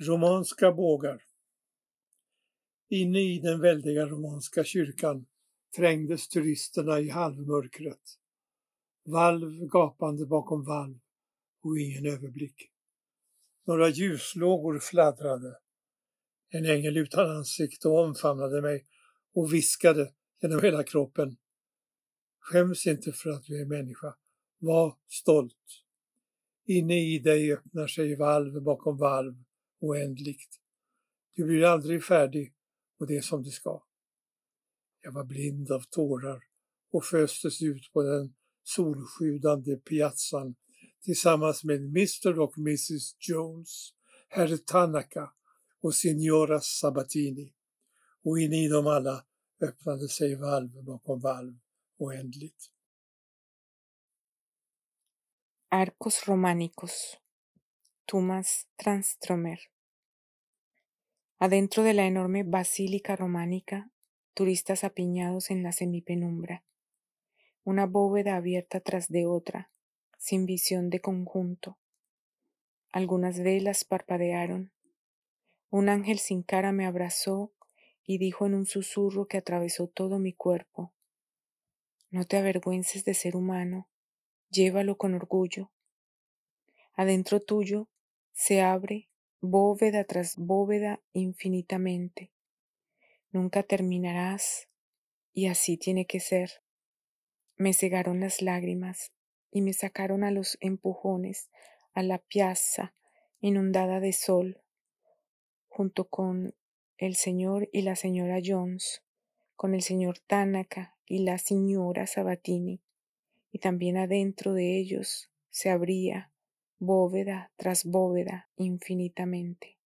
Romanska bågar Inne i den väldiga romanska kyrkan trängdes turisterna i halvmörkret. Valv gapande bakom valv och ingen överblick. Några ljuslågor fladdrade. En ängel utan ansikte omfamnade mig och viskade genom hela kroppen. Skäms inte för att du är människa. Var stolt. Inne i dig öppnar sig valv bakom valv oändligt. Du blir aldrig färdig och det är som det ska. Jag var blind av tårar och föstes ut på den solsjudande piazzan tillsammans med Mr och Mrs Jones, herr Tanaka och signora Sabatini. Och inne i dem alla öppnade sig valv bakom valv oändligt. Arcos románicos. Thomas Transtromer. Adentro de la enorme basílica románica, turistas apiñados en la semipenumbra. Una bóveda abierta tras de otra, sin visión de conjunto. Algunas velas parpadearon. Un ángel sin cara me abrazó y dijo en un susurro que atravesó todo mi cuerpo. No te avergüences de ser humano, llévalo con orgullo. Adentro tuyo se abre bóveda tras bóveda infinitamente. Nunca terminarás y así tiene que ser. Me cegaron las lágrimas y me sacaron a los empujones a la piazza inundada de sol, junto con el señor y la señora Jones, con el señor Tanaka y la señora Sabatini, y también adentro de ellos se abría bóveda tras bóveda infinitamente.